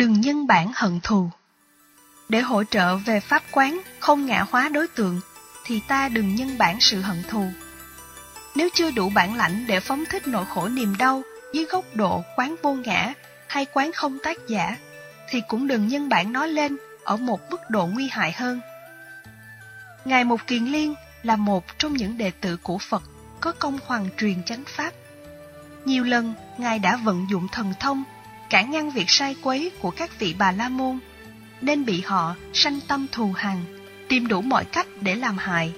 Đừng nhân bản hận thù. Để hỗ trợ về pháp quán không ngã hóa đối tượng, thì ta đừng nhân bản sự hận thù. Nếu chưa đủ bản lãnh để phóng thích nỗi khổ niềm đau dưới góc độ quán vô ngã hay quán không tác giả, thì cũng đừng nhân bản nó lên ở một mức độ nguy hại hơn. Ngài Mục Kiền Liên là một trong những đệ tử của Phật có công hoàng truyền chánh pháp. Nhiều lần, Ngài đã vận dụng thần thông, cản ngăn việc sai quấy của các vị bà la môn, nên bị họ sanh tâm thù hằn, tìm đủ mọi cách để làm hại.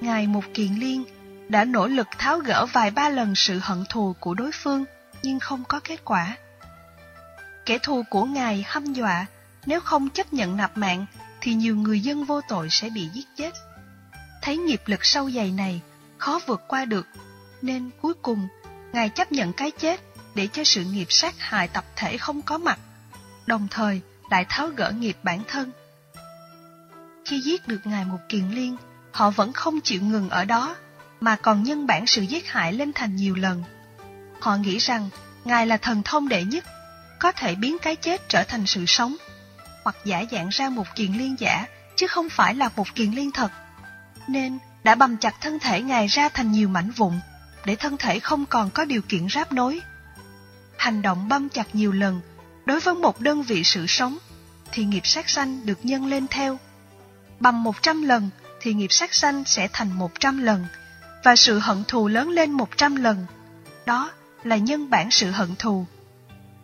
Ngài Mục Kiền Liên đã nỗ lực tháo gỡ vài ba lần sự hận thù của đối phương, nhưng không có kết quả. Kẻ thù của Ngài hăm dọa, nếu không chấp nhận nạp mạng, thì nhiều người dân vô tội sẽ bị giết chết. Thấy nghiệp lực sâu dày này, khó vượt qua được, nên cuối cùng, Ngài chấp nhận cái chết để cho sự nghiệp sát hại tập thể không có mặt, đồng thời lại tháo gỡ nghiệp bản thân. Khi giết được Ngài Mục Kiền Liên, họ vẫn không chịu ngừng ở đó, mà còn nhân bản sự giết hại lên thành nhiều lần. Họ nghĩ rằng Ngài là thần thông đệ nhất, có thể biến cái chết trở thành sự sống, hoặc giả dạng ra một kiền liên giả, chứ không phải là một kiền liên thật. Nên đã bầm chặt thân thể Ngài ra thành nhiều mảnh vụn, để thân thể không còn có điều kiện ráp nối. Hành động băm chặt nhiều lần, đối với một đơn vị sự sống, thì nghiệp sát sanh được nhân lên theo. Bầm một trăm lần, thì nghiệp sát sanh sẽ thành một trăm lần, và sự hận thù lớn lên một trăm lần. Đó là nhân bản sự hận thù.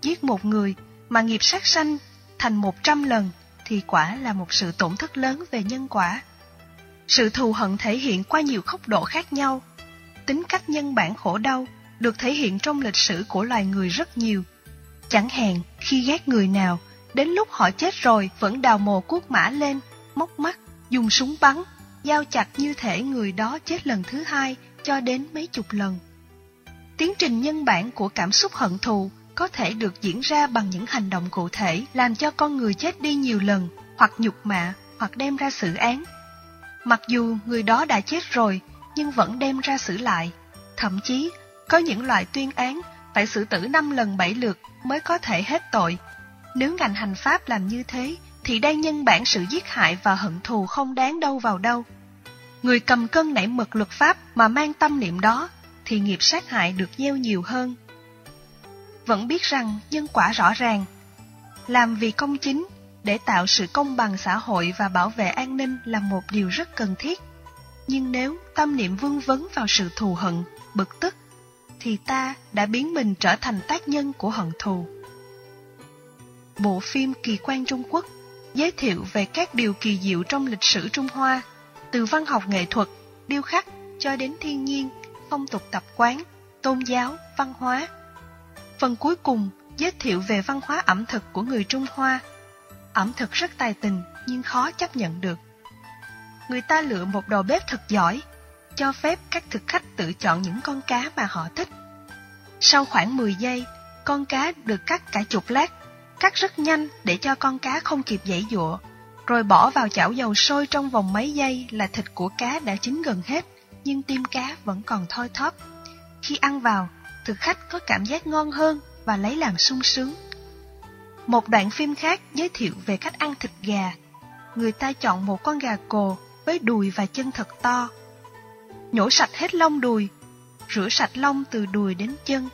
Giết một người mà nghiệp sát sanh thành một trăm lần thì quả là một sự tổn thất lớn về nhân quả. Sự thù hận thể hiện qua nhiều khốc độ khác nhau. Tính cách nhân bản khổ đau được thể hiện trong lịch sử của loài người rất nhiều. Chẳng hạn khi ghét người nào, đến lúc họ chết rồi vẫn đào mồ cuốc mã lên, móc mắt, dùng súng bắn, giao chặt như thể người đó chết lần thứ hai cho đến mấy chục lần. Tiến trình nhân bản của cảm xúc hận thù có thể được diễn ra bằng những hành động cụ thể làm cho con người chết đi nhiều lần, hoặc nhục mạ, hoặc đem ra xử án. Mặc dù người đó đã chết rồi, nhưng vẫn đem ra xử lại. Thậm chí, có những loại tuyên án phải xử tử năm lần bảy lượt mới có thể hết tội. Nếu ngành hành pháp làm như thế, thì đang nhân bản sự giết hại và hận thù không đáng đâu vào đâu. Người cầm cân nảy mực luật pháp mà mang tâm niệm đó, thì nghiệp sát hại được gieo nhiều hơn. Vẫn biết rằng nhân quả rõ ràng. Làm vì công chính, để tạo sự công bằng xã hội và bảo vệ an ninh là một điều rất cần thiết. Nhưng nếu tâm niệm vương vấn vào sự thù hận, bực tức, thì ta đã biến mình trở thành tác nhân của hận thù. Bộ phim Kỳ quan Trung Quốc giới thiệu về các điều kỳ diệu trong lịch sử Trung Hoa, từ văn học nghệ thuật, điêu khắc cho đến thiên nhiên, phong tục tập quán, tôn giáo, văn hóa. Phần cuối cùng giới thiệu về văn hóa ẩm thực của người Trung Hoa. Ẩm thực rất tài tình nhưng khó chấp nhận được. Người ta lựa một đầu bếp thật giỏi, cho phép các thực khách tự chọn những con cá mà họ thích. Sau khoảng 10 giây, con cá được cắt cả chục lát, cắt rất nhanh để cho con cá không kịp dãy dụa, rồi bỏ vào chảo dầu sôi trong vòng mấy giây là thịt của cá đã chín gần hết, nhưng tim cá vẫn còn thoi thóp. Khi ăn vào, thực khách có cảm giác ngon hơn và lấy làm sung sướng. Một đoạn phim khác giới thiệu về cách ăn thịt gà. Người ta chọn một con gà cồ với đùi và chân thật to. Nhổ sạch hết lông đùi, rửa sạch lông từ đùi đến chân,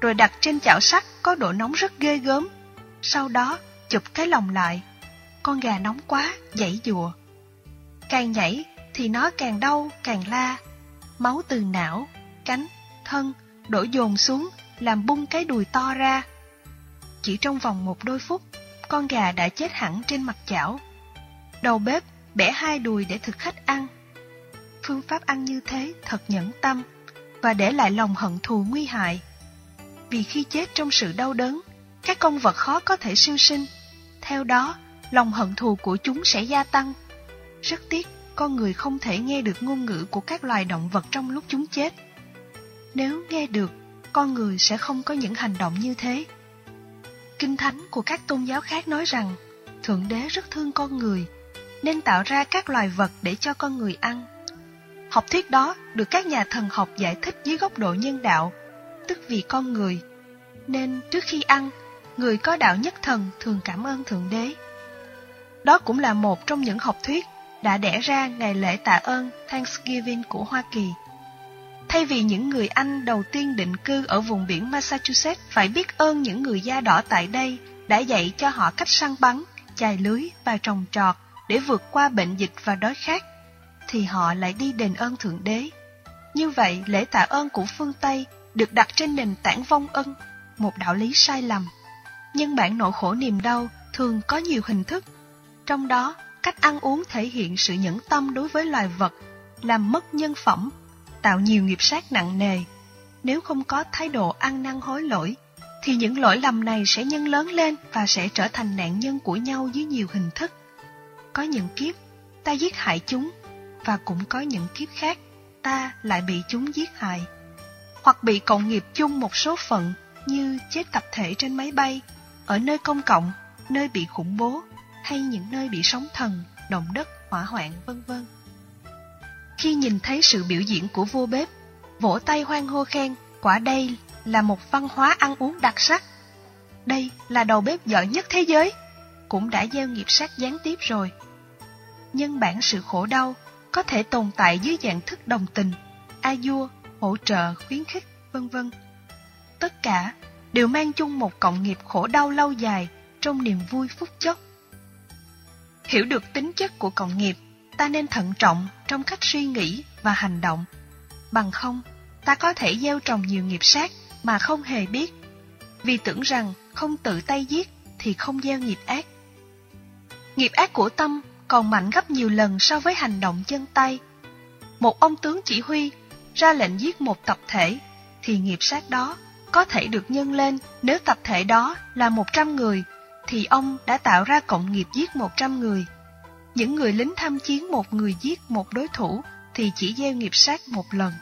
rồi đặt trên chảo sắt có độ nóng rất ghê gớm. Sau đó, chụp cái lòng lại. Con gà nóng quá, dãy dùa. Càng nhảy thì nó càng đau, càng la. Máu từ não, cánh, thân đổ dồn xuống, làm bung cái đùi to ra. Chỉ trong vòng một đôi phút, con gà đã chết hẳn trên mặt chảo. Đầu bếp bẻ hai đùi để thực khách ăn. Phương pháp ăn như thế thật nhẫn tâm và để lại lòng hận thù nguy hại. Vì khi chết trong sự đau đớn, các con vật khó có thể siêu sinh. Theo đó, lòng hận thù của chúng sẽ gia tăng. Rất tiếc, con người không thể nghe được ngôn ngữ của các loài động vật trong lúc chúng chết. Nếu nghe được, con người sẽ không có những hành động như thế. Kinh thánh của các tôn giáo khác nói rằng, Thượng Đế rất thương con người, nên tạo ra các loài vật để cho con người ăn. Học thuyết đó được các nhà thần học giải thích dưới góc độ nhân đạo, tức vì con người. Nên trước khi ăn, người có đạo nhất thần thường cảm ơn Thượng Đế. Đó cũng là một trong những học thuyết đã đẻ ra ngày lễ tạ ơn Thanksgiving của Hoa Kỳ. Thay vì những người Anh đầu tiên định cư ở vùng biển Massachusetts phải biết ơn những người da đỏ tại đây đã dạy cho họ cách săn bắn, chài lưới và trồng trọt để vượt qua bệnh dịch và đói khát, thì họ lại đi đền ơn Thượng Đế. Như vậy, lễ tạ ơn của phương Tây được đặt trên nền tảng vong ân, một đạo lý sai lầm. Nhưng bản nỗi khổ niềm đau thường có nhiều hình thức, trong đó cách ăn uống thể hiện sự nhẫn tâm đối với loài vật, làm mất nhân phẩm, tạo nhiều nghiệp sát nặng nề. Nếu không có thái độ ăn năn hối lỗi, thì những lỗi lầm này sẽ nhân lớn lên và sẽ trở thành nạn nhân của nhau dưới nhiều hình thức. Có những kiếp, ta giết hại chúng, và cũng có những kiếp khác, ta lại bị chúng giết hại. Hoặc bị cộng nghiệp chung một số phận như chết tập thể trên máy bay, ở nơi công cộng, nơi bị khủng bố, hay những nơi bị sóng thần, động đất, hỏa hoạn, vân vân. Khi nhìn thấy sự biểu diễn của vua bếp, vỗ tay hoan hô khen, quả đây là một văn hóa ăn uống đặc sắc. Đây là đầu bếp giỏi nhất thế giới, cũng đã gieo nghiệp sát gián tiếp rồi. Nhân bản sự khổ đau có thể tồn tại dưới dạng thức đồng tình, a dua, hỗ trợ, khuyến khích, vân vân. Tất cả đều mang chung một cộng nghiệp khổ đau lâu dài trong niềm vui phút chốc. Hiểu được tính chất của cộng nghiệp, ta nên thận trọng trong cách suy nghĩ và hành động. Bằng không, ta có thể gieo trồng nhiều nghiệp sát mà không hề biết, vì tưởng rằng không tự tay giết thì không gieo nghiệp ác. Nghiệp ác của tâm còn mạnh gấp nhiều lần so với hành động chân tay. Một ông tướng chỉ huy ra lệnh giết một tập thể, thì nghiệp sát đó có thể được nhân lên nếu tập thể đó là 100 người, thì ông đã tạo ra cộng nghiệp giết 100 người. Những người lính tham chiến một người giết một đối thủ thì chỉ gieo nghiệp sát một lần.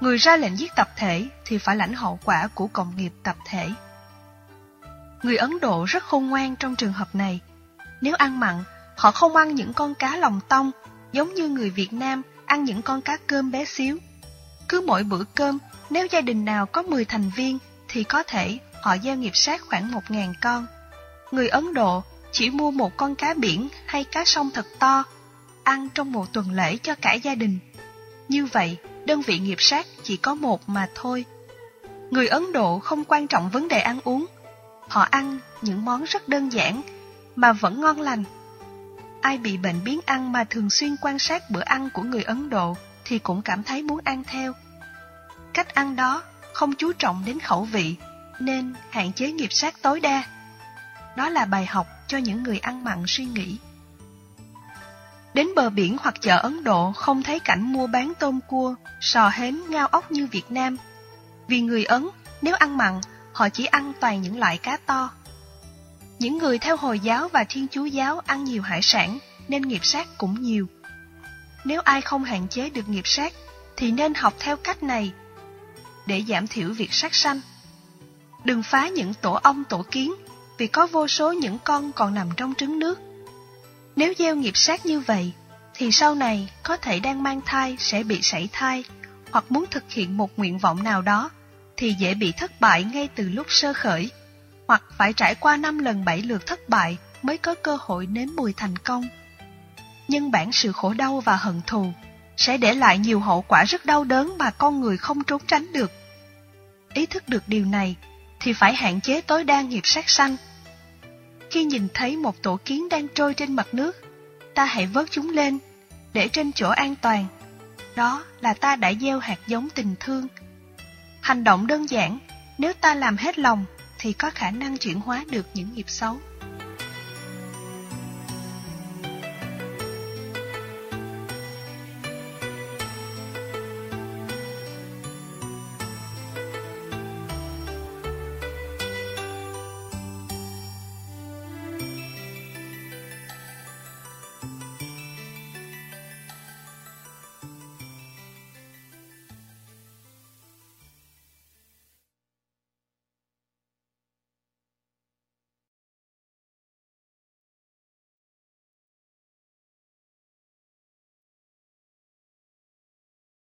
Người ra lệnh giết tập thể thì phải lãnh hậu quả của cộng nghiệp tập thể. Người Ấn Độ rất khôn ngoan trong trường hợp này. Nếu ăn mặn, họ không ăn những con cá lòng tông, giống như người Việt Nam ăn những con cá cơm bé xíu. Cứ mỗi bữa cơm, nếu gia đình nào có 10 thành viên, thì có thể họ gieo nghiệp sát khoảng 1.000 con. Người Ấn Độ chỉ mua một con cá biển hay cá sông thật to, ăn trong một tuần lễ cho cả gia đình. Như vậy, đơn vị nghiệp sát chỉ có một mà thôi. Người Ấn Độ không quan trọng vấn đề ăn uống. Họ ăn những món rất đơn giản mà vẫn ngon lành. Ai bị bệnh biến ăn mà thường xuyên quan sát bữa ăn của người Ấn Độ thì cũng cảm thấy muốn ăn theo. Cách ăn đó không chú trọng đến khẩu vị nên hạn chế nghiệp sát tối đa. Đó là bài học cho những người ăn mặn suy nghĩ. Đến bờ biển hoặc chợ Ấn Độ không thấy cảnh mua bán tôm cua, sò hến, ngao ốc như Việt Nam. Vì người Ấn, nếu ăn mặn, họ chỉ ăn toàn những loại cá to. Những người theo Hồi giáo và Thiên Chúa giáo ăn nhiều hải sản nên nghiệp sát cũng nhiều. Nếu ai không hạn chế được nghiệp sát thì nên học theo cách này để giảm thiểu việc sát sanh. Đừng phá những tổ ong tổ kiến vì có vô số những con còn nằm trong trứng nước. Nếu gieo nghiệp sát như vậy, thì sau này có thể đang mang thai sẽ bị sảy thai, hoặc muốn thực hiện một nguyện vọng nào đó, thì dễ bị thất bại ngay từ lúc sơ khởi, hoặc phải trải qua năm lần bảy lượt thất bại mới có cơ hội nếm mùi thành công. Nhưng bản sự khổ đau và hận thù sẽ để lại nhiều hậu quả rất đau đớn mà con người không trốn tránh được. Ý thức được điều này thì phải hạn chế tối đa nghiệp sát sanh. Khi nhìn thấy một tổ kiến đang trôi trên mặt nước, ta hãy vớt chúng lên, để trên chỗ an toàn. Đó là ta đã gieo hạt giống tình thương. Hành động đơn giản, nếu ta làm hết lòng thì có khả năng chuyển hóa được những nghiệp xấu.